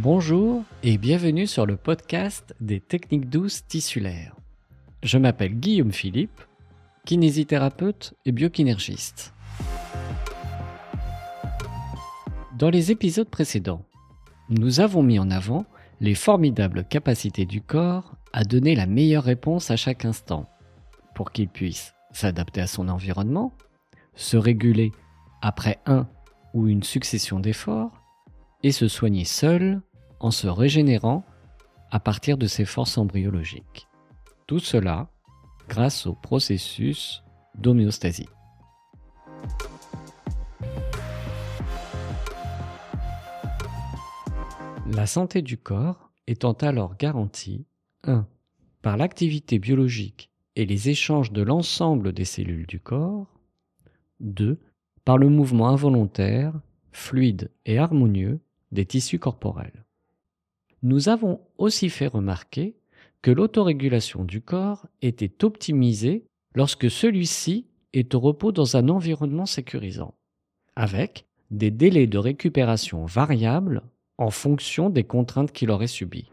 Bonjour et bienvenue sur le podcast des techniques douces tissulaires. Je m'appelle Guillaume Philippe, kinésithérapeute et biokinergiste. Dans les épisodes précédents, nous avons mis en avant les formidables capacités du corps à donner la meilleure réponse à chaque instant, pour qu'il puisse s'adapter à son environnement, se réguler après un ou une succession d'efforts, et se soigner seul en se régénérant à partir de ses forces embryologiques. Tout cela grâce au processus d'homéostasie. La santé du corps étant alors garantie 1. par l'activité biologique et les échanges de l'ensemble des cellules du corps, 2. par le mouvement involontaire, fluide et harmonieux des tissus corporels. Nous avons aussi fait remarquer que l'autorégulation du corps était optimisée lorsque celui-ci est au repos dans un environnement sécurisant, avec des délais de récupération variables en fonction des contraintes qu'il aurait subies.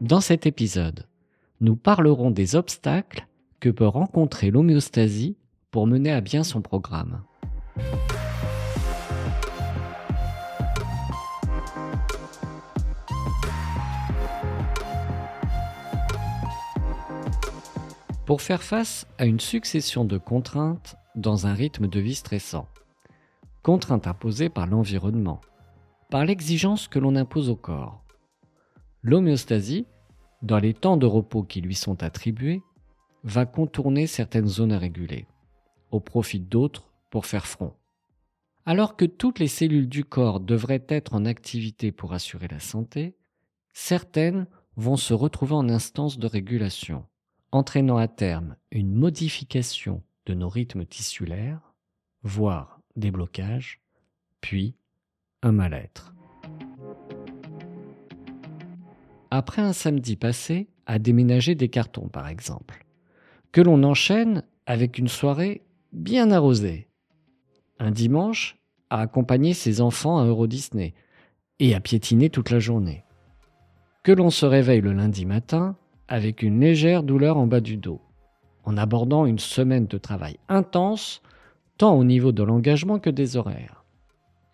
Dans cet épisode, nous parlerons des obstacles que peut rencontrer l'homéostasie pour mener à bien son programme. Pour faire face à une succession de contraintes dans un rythme de vie stressant. Contraintes imposées par l'environnement, par l'exigence que l'on impose au corps. L'homéostasie, dans les temps de repos qui lui sont attribués, va contourner certaines zones à réguler, au profit d'autres pour faire front. Alors que toutes les cellules du corps devraient être en activité pour assurer la santé, certaines vont se retrouver en instance de régulation entraînant à terme une modification de nos rythmes tissulaires, voire des blocages, puis un mal-être. Après un samedi passé à déménager des cartons par exemple, que l'on enchaîne avec une soirée bien arrosée, un dimanche à accompagner ses enfants à Euro Disney et à piétiner toute la journée, que l'on se réveille le lundi matin avec une légère douleur en bas du dos, en abordant une semaine de travail intense, tant au niveau de l'engagement que des horaires.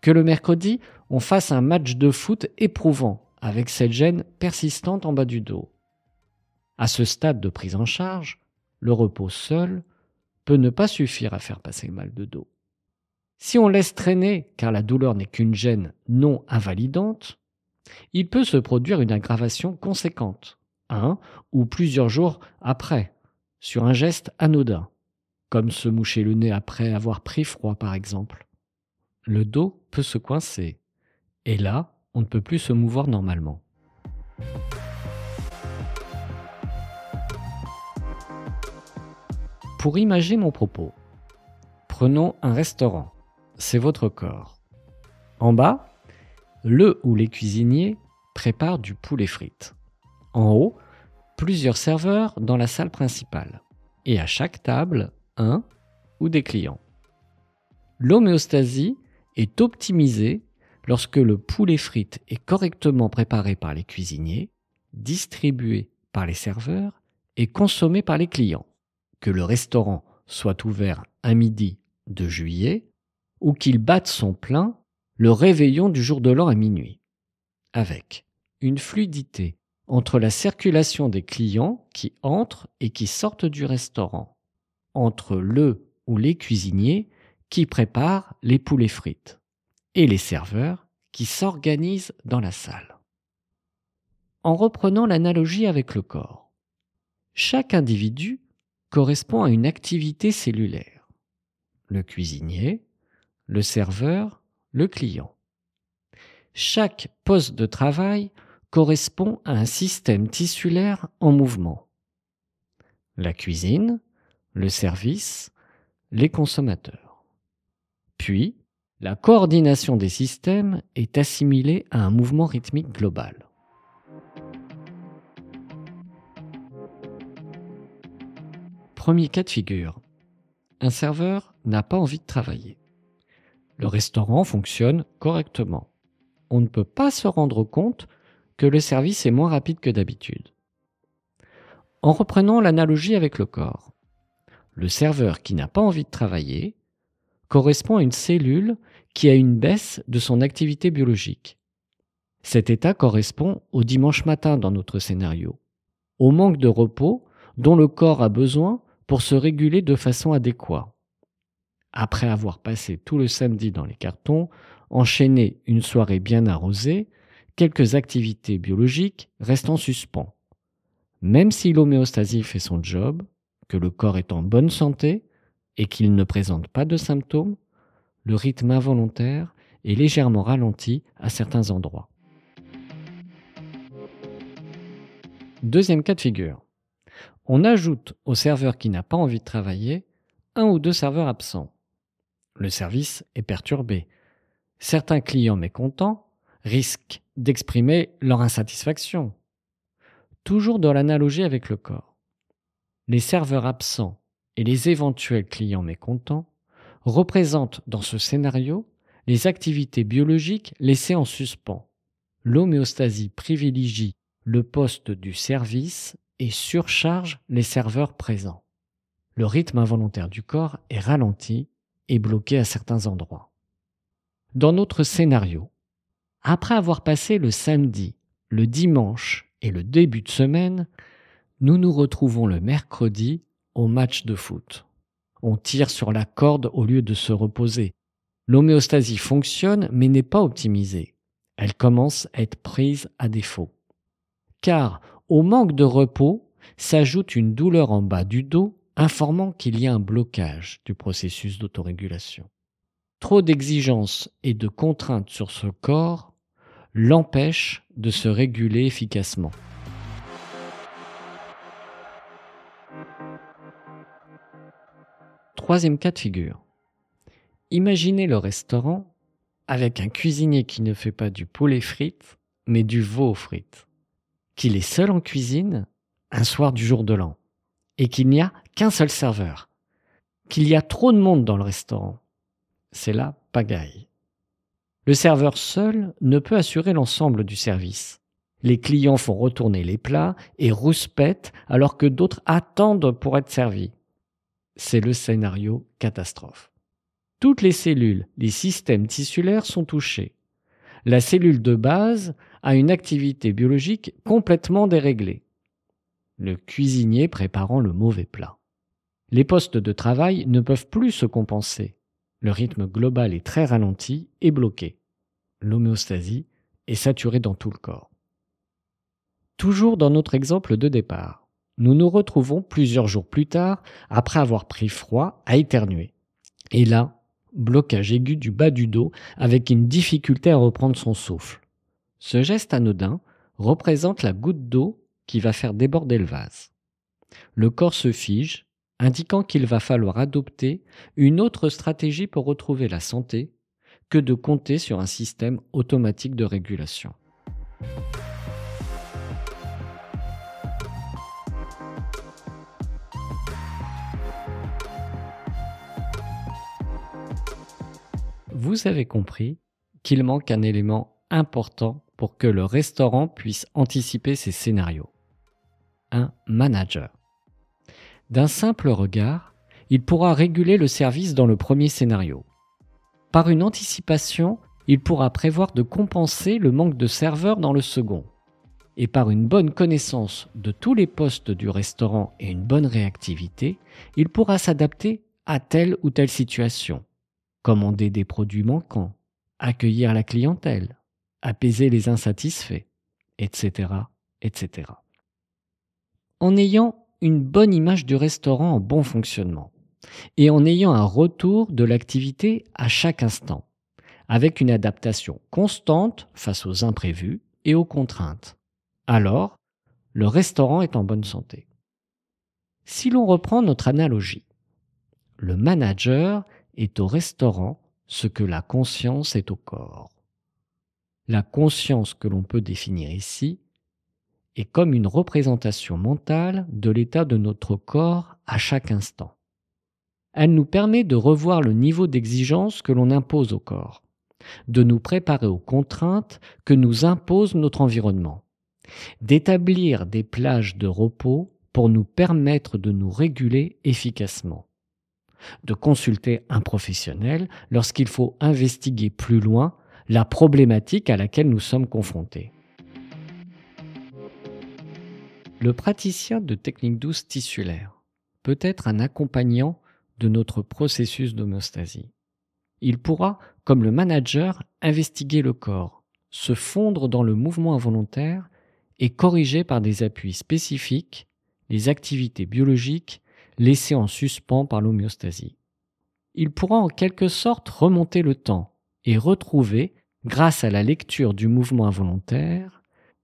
Que le mercredi, on fasse un match de foot éprouvant, avec cette gêne persistante en bas du dos. À ce stade de prise en charge, le repos seul peut ne pas suffire à faire passer le mal de dos. Si on laisse traîner, car la douleur n'est qu'une gêne non invalidante, il peut se produire une aggravation conséquente, un ou plusieurs jours après, sur un geste anodin, comme se moucher le nez après avoir pris froid par exemple. Le dos peut se coincer, et là, on ne peut plus se mouvoir normalement. Pour imager mon propos, prenons un restaurant. C'est votre corps. En bas, le ou les cuisiniers préparent du poulet frites. En haut, plusieurs serveurs dans la salle principale. Et à chaque table, un ou des clients. L'homéostasie est optimisée lorsque le poulet frites est correctement préparé par les cuisiniers, distribué par les serveurs et consommé par les clients. Que le restaurant soit ouvert un midi de juillet ou qu'il batte son plein le réveillon du jour de l'an à minuit. Avec une fluidité entre la circulation des clients qui entrent et qui sortent du restaurant, entre le ou les cuisiniers qui préparent les poulets frites et les serveurs qui s'organisent dans la salle. En reprenant l'analogie avec le corps, chaque individu correspond à une activité cellulaire. Le cuisinier, le serveur, le client. Chaque poste de travail correspond à un système tissulaire en mouvement. La cuisine, le service, les consommateurs. Puis, la coordination des systèmes est assimilée à un mouvement rythmique global. Premier cas de figure. Un serveur n'a pas envie de travailler. Le restaurant fonctionne correctement. on ne peut pas se rendre compte que le service est moins rapide que d'habitude. En reprenant l'analogie avec le corps, le serveur qui n'a pas envie de travailler correspond à une cellule qui a une baisse de son activité biologique. Cet état correspond au dimanche matin dans notre scénario, au manque de repos dont le corps a besoin pour se réguler de façon adéquate. Après avoir passé tout le samedi dans les cartons, enchaîné une soirée bien arrosée, quelques activités biologiques restent en suspens. Même si l'homéostasie fait son job, que le corps est en bonne santé et qu'il ne présente pas de symptômes, le rythme involontaire est légèrement ralenti à certains endroits. Deuxième cas de figure. On ajoute au serveur qui n'a pas envie de travailler un ou deux serveurs absents. Le service est perturbé. Certains clients mécontents risquent d'exprimer leur insatisfaction. Toujours dans l'analogie avec le corps. Les serveurs absents et les éventuels clients mécontents représentent dans ce scénario les activités biologiques laissées en suspens. L'homéostasie privilégie le poste du service et surcharge les serveurs présents. Le rythme involontaire du corps est ralenti et bloqué à certains endroits. Dans notre scénario, après avoir passé le samedi, le dimanche et le début de semaine, nous nous retrouvons le mercredi au match de foot. On tire sur la corde au lieu de se reposer. L'homéostasie fonctionne mais n'est pas optimisée. Elle commence à être prise à défaut. Car au manque de repos s'ajoute une douleur en bas du dos informant qu'il y a un blocage du processus d'autorégulation. Trop d'exigences et de contraintes sur ce corps l'empêchent de se réguler efficacement. Troisième cas de figure. Imaginez le restaurant avec un cuisinier qui ne fait pas du poulet frites, mais du veau frites. Qu'il est seul en cuisine un soir du jour de l'an et qu'il n'y a qu'un seul serveur, qu'il y a trop de monde dans le restaurant. C'est la pagaille. Le serveur seul ne peut assurer l'ensemble du service. Les clients font retourner les plats et rouspètent alors que d'autres attendent pour être servis. C'est le scénario catastrophe. Toutes les cellules, les systèmes tissulaires sont touchés. La cellule de base a une activité biologique complètement déréglée le cuisinier préparant le mauvais plat. Les postes de travail ne peuvent plus se compenser. Le rythme global est très ralenti et bloqué. L'homéostasie est saturée dans tout le corps. Toujours dans notre exemple de départ, nous nous retrouvons plusieurs jours plus tard, après avoir pris froid, à éternuer. Et là, blocage aigu du bas du dos avec une difficulté à reprendre son souffle. Ce geste anodin représente la goutte d'eau qui va faire déborder le vase. Le corps se fige, indiquant qu'il va falloir adopter une autre stratégie pour retrouver la santé que de compter sur un système automatique de régulation. Vous avez compris qu'il manque un élément important pour que le restaurant puisse anticiper ces scénarios un manager. D'un simple regard, il pourra réguler le service dans le premier scénario. Par une anticipation, il pourra prévoir de compenser le manque de serveurs dans le second. Et par une bonne connaissance de tous les postes du restaurant et une bonne réactivité, il pourra s'adapter à telle ou telle situation. Commander des produits manquants, accueillir la clientèle, apaiser les insatisfaits, etc., etc en ayant une bonne image du restaurant en bon fonctionnement et en ayant un retour de l'activité à chaque instant, avec une adaptation constante face aux imprévus et aux contraintes. Alors, le restaurant est en bonne santé. Si l'on reprend notre analogie, le manager est au restaurant ce que la conscience est au corps. La conscience que l'on peut définir ici est comme une représentation mentale de l'état de notre corps à chaque instant. Elle nous permet de revoir le niveau d'exigence que l'on impose au corps, de nous préparer aux contraintes que nous impose notre environnement, d'établir des plages de repos pour nous permettre de nous réguler efficacement, de consulter un professionnel lorsqu'il faut investiguer plus loin la problématique à laquelle nous sommes confrontés. Le praticien de technique douce tissulaire peut être un accompagnant de notre processus d'homéostasie. Il pourra, comme le manager, investiguer le corps, se fondre dans le mouvement involontaire et corriger par des appuis spécifiques les activités biologiques laissées en suspens par l'homéostasie. Il pourra en quelque sorte remonter le temps et retrouver, grâce à la lecture du mouvement involontaire,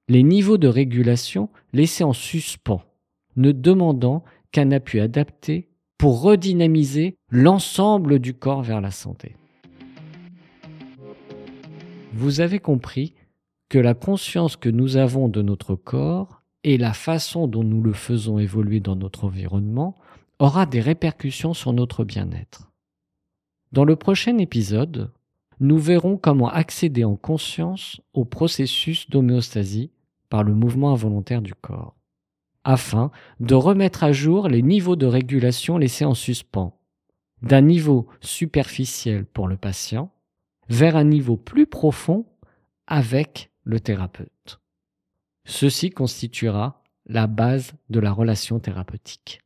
les niveaux de régulation laissés en suspens, ne demandant qu'un appui adapté pour redynamiser l'ensemble du corps vers la santé. Vous avez compris que la conscience que nous avons de notre corps et la façon dont nous le faisons évoluer dans notre environnement aura des répercussions sur notre bien-être. Dans le prochain épisode, nous verrons comment accéder en conscience au processus d'homéostasie par le mouvement involontaire du corps, afin de remettre à jour les niveaux de régulation laissés en suspens, d'un niveau superficiel pour le patient vers un niveau plus profond avec le thérapeute. Ceci constituera la base de la relation thérapeutique.